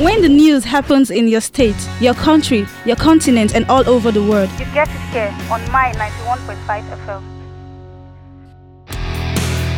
When the news happens in your state, your country, your continent, and all over the world, you get it here on Mine 91.5 FM.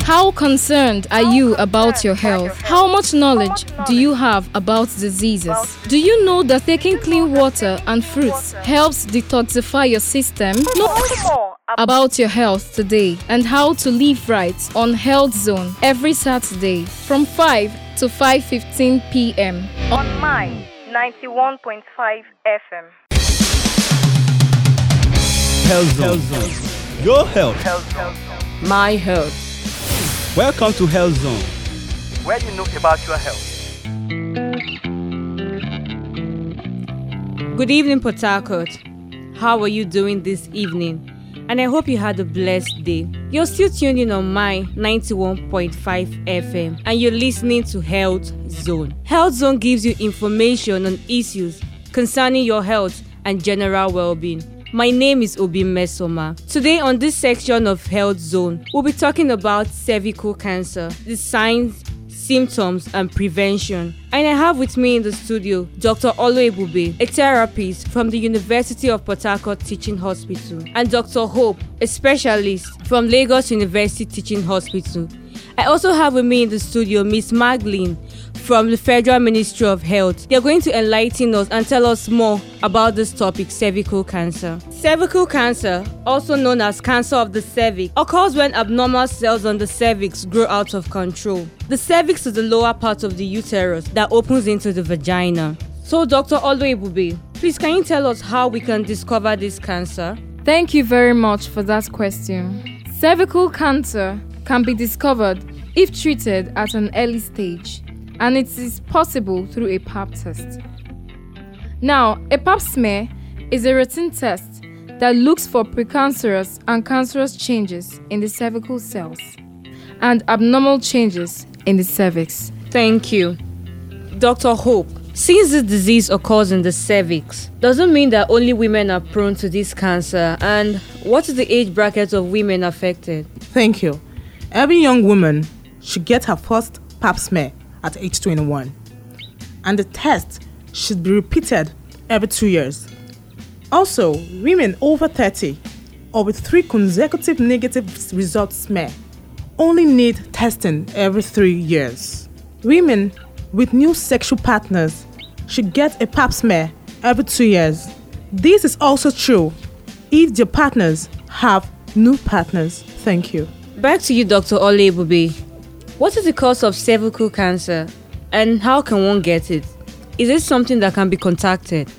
How concerned are you about your health? How much knowledge do you have about diseases? Do you know that taking clean water and fruits helps detoxify your system? Know about your health today and how to live right on Health Zone every Saturday from 5 to 5:15 p.m. on Mine 91.5 FM. Health Zone. Your health. My health. Welcome to Health Zone. Where you know about your health. Good evening, Port Harcourt. How are you doing this evening? And I hope you had a blessed day. You're still tuned in on Mine 91.5 FM and you're listening to Health Zone. Health Zone gives you information on issues concerning your health and general well being. My name is Obi Mesoma. Today, on this section of Health Zone, we'll be talking about cervical cancer, the signs, symptoms, and prevention. And I have with me in the studio Dr. Olo Ebube, a therapist from the University of Port Harcourt Teaching Hospital, and Dr. Hope, a specialist from Lagos University Teaching Hospital. I also have with me in the studio Miss Magdalene from the Federal Ministry of Health. They are going to enlighten us and tell us more about this topic cervical cancer. Cervical cancer, also known as cancer of the cervix, occurs when abnormal cells on the cervix grow out of control. The cervix is the lower part of the uterus that opens into the vagina. So, Dr. Oluebube, please can you tell us how we can discover this cancer? Thank you very much for that question. Cervical cancer can be discovered if treated at an early stage, and it is possible through a pap test. Now, a pap smear is a routine test that looks for precancerous and cancerous changes in the cervical cells and abnormal changes in the cervix. Thank you. Dr. Hope, since this disease occurs in the cervix, doesn't mean that only women are prone to this cancer. And what is the age bracket of women affected? Thank you. Every young woman should get her first pap smear at age 21, and the test should be repeated every two years. Also, women over 30 or with three consecutive negative results smear only need testing every three years. Women with new sexual partners should get a pap smear every two years. This is also true if their partners have new partners. Thank you. Back to you, Dr. Oluebube. What is the cause of cervical cancer and how can one get it? Is it something that can be contacted?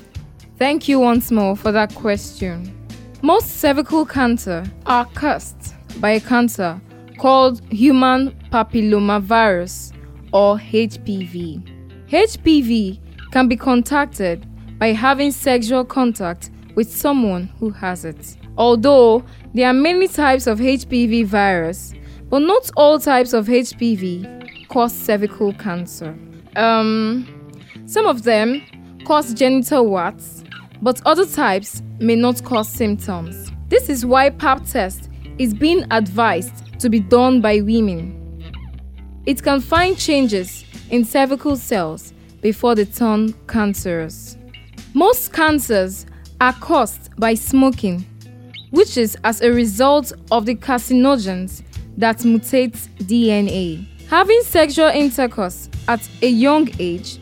Thank you once more for that question. Most cervical cancer are caused by a cancer called human papillomavirus or HPV. HPV can be contacted by having sexual contact with someone who has it. Although there are many types of HPV virus, but not all types of HPV cause cervical cancer. Um, some of them cause genital warts, but other types may not cause symptoms. This is why Pap test is being advised to be done by women. It can find changes in cervical cells before they turn cancerous. Most cancers are caused by smoking, which is as a result of the carcinogens that mutates DNA. Having sexual intercourse at a young age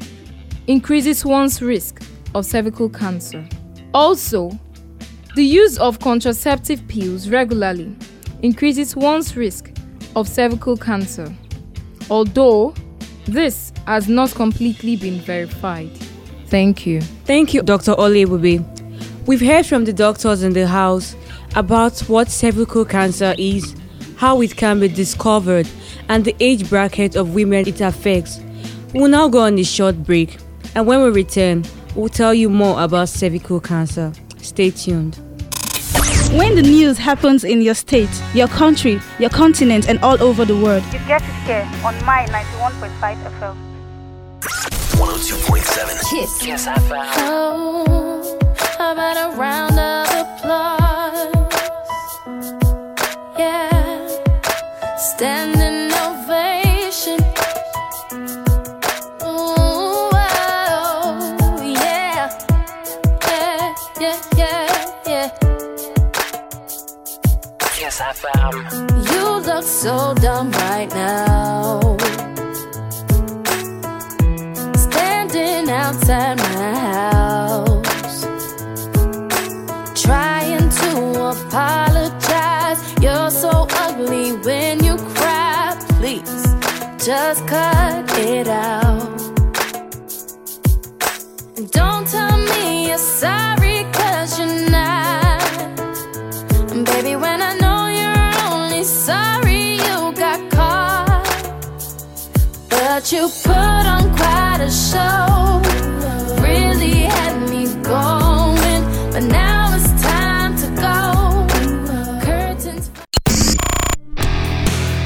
increases one's risk of cervical cancer. Also, the use of contraceptive pills regularly increases one's risk of cervical cancer, although this has not completely been verified. Thank you. Thank you, Dr. Oluebube. We've heard from the doctors in the house about what cervical cancer is, how it can be discovered, and the age bracket of women it affects. We'll now go on a short break, and when we return, we'll tell you more about cervical cancer. Stay tuned. When the news happens in your state, your country, your continent, and all over the world, You get it here on Mine 91.5 FM. 102.7 Kiss. Kiss FM. Oh, how about a round You look so dumb right now. Standing outside my house. Trying to apologize. You're so ugly when you cry. Please just cut it out. You put on quite a show. Really had me going. But now it's time to go. Curtains.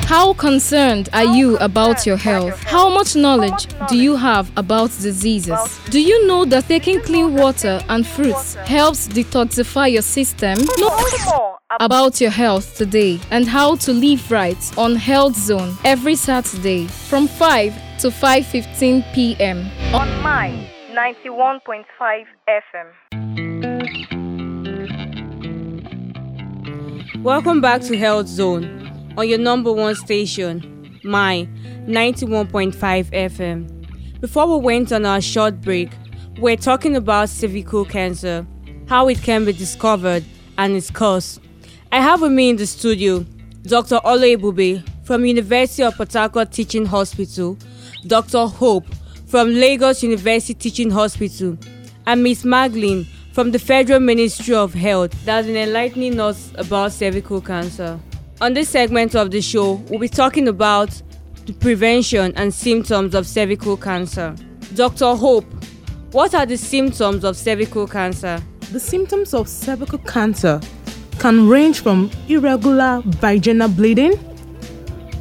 How concerned are you about your health? How much knowledge do you have about diseases? Do you know that taking clean water and fruits helps detoxify your system? More about your health today and how to live right on Health Zone every Saturday from 5 to 5:15 p.m. on Mine 91.5 FM. Welcome back to Health Zone on your number one station, Mine 91.5 FM. Before we went on our short break, we're talking about cervical cancer, how it can be discovered, and its cause. I have with me in the studio Dr. Oluebube from University of Port Harcourt Teaching Hospital, Dr. Hope from Lagos University Teaching Hospital, and Miss Maglin from the Federal Ministry of Health that has been enlightening us about cervical cancer. On this segment of the show, we'll be talking about the prevention and symptoms of cervical cancer. Dr. Hope, what are the symptoms of cervical cancer? The symptoms of cervical cancer can range from irregular vaginal bleeding,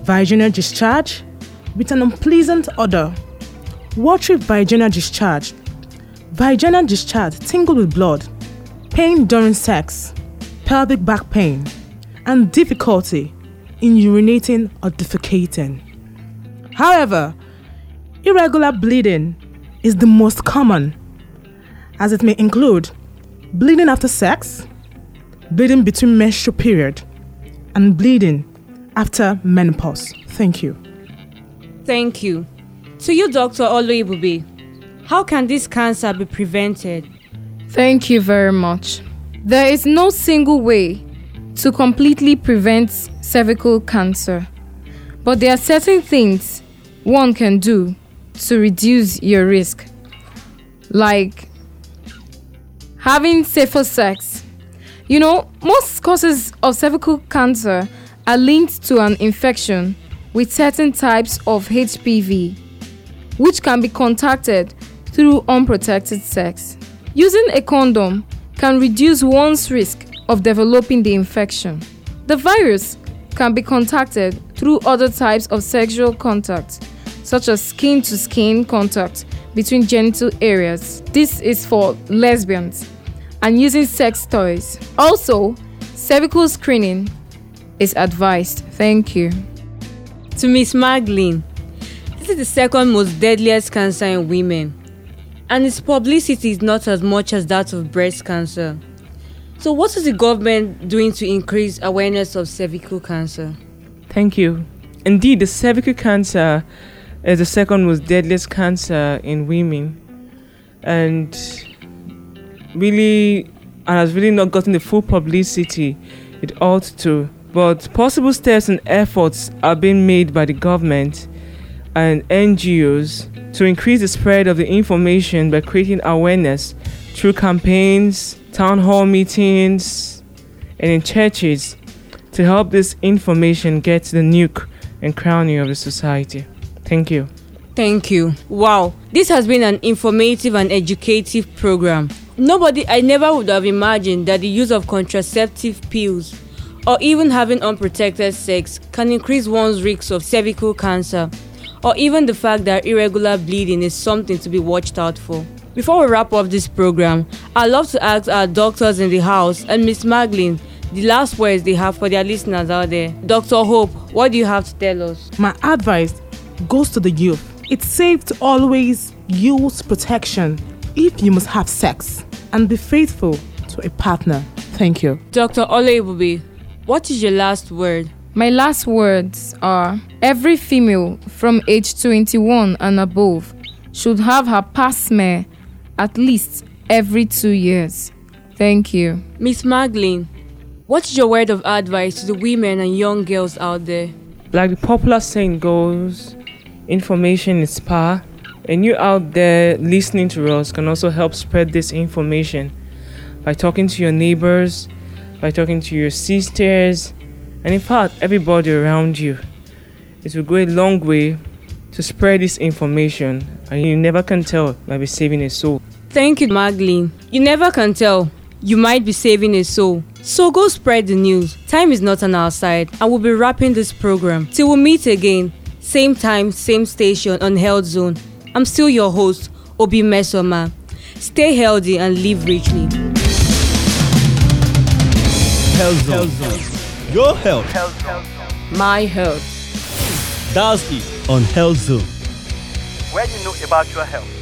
vaginal discharge with an unpleasant odor, watery vaginal discharge, vaginal discharge tingled with blood, pain during sex, pelvic back pain, and difficulty in urinating or defecating. However, irregular bleeding is the most common, as it may include bleeding after sex, bleeding between menstrual period, and bleeding after menopause. Thank you. Thank you. To you, Dr. Oluebube, how can this cancer be prevented? Thank you very much. There is no single way to completely prevent cervical cancer, but there are certain things one can do to reduce your risk, like having safer sex. You know, most causes of cervical cancer are linked to an infection with certain types of HPV, which can be contacted through unprotected sex. Using a condom can reduce one's risk of developing the infection. The virus can be contacted through other types of sexual contact, such as skin to skin contact between genital areas. This is for lesbians and using sex toys. Also, cervical screening is advised. Thank you. To Miss Maglin, this is the second most deadliest cancer in women, and its publicity is not as much as that of breast cancer. So, what is the government doing to increase awareness of cervical cancer? Thank you. Indeed, the cervical cancer is the second most deadliest cancer in women, and really, and has really not gotten the full publicity it ought to. But possible steps and efforts are being made by the government and NGOs to increase the spread of the information by creating awareness through campaigns, town hall meetings, and in churches to help this information get to the nuke and crowning of the society. Thank you. Thank you. Wow, this has been an informative and educative program. Nobody, I never would have imagined that the use of contraceptive pills or even having unprotected sex can increase one's risk of cervical cancer, or even the fact that irregular bleeding is something to be watched out for. Before we wrap up this program, I'd love to ask our doctors in the house and Miss Maglin the last words they have for their listeners out there. Dr. Hope, what do you have to tell us? My advice goes to the youth. It's safe to always use protection if you must have sex and be faithful to a partner. Thank you. Dr. Oluebube, what is your last word? My last words are every female from age 21 and above should have her pap smear at least every two years. Thank you. Miss Maglin, what is your word of advice to the women and young girls out there? Like the popular saying goes, information is power. And you out there listening to us can also help spread this information by talking to your neighbors, by talking to your sisters, and in fact, everybody around you. It will go a long way to spread this information, and you never can tell, might be saving a soul. Thank you, Magdalene. You never can tell. You might be saving a soul. So go spread the news. Time is not on our side, and we'll be wrapping this program. Till we meet again, same time, same station on Health Zone. I'm still your host, Obi Mesoma. Stay healthy and live richly. Health Zone. Your health. My health. That's it on Health Zone. Where do you know about your health.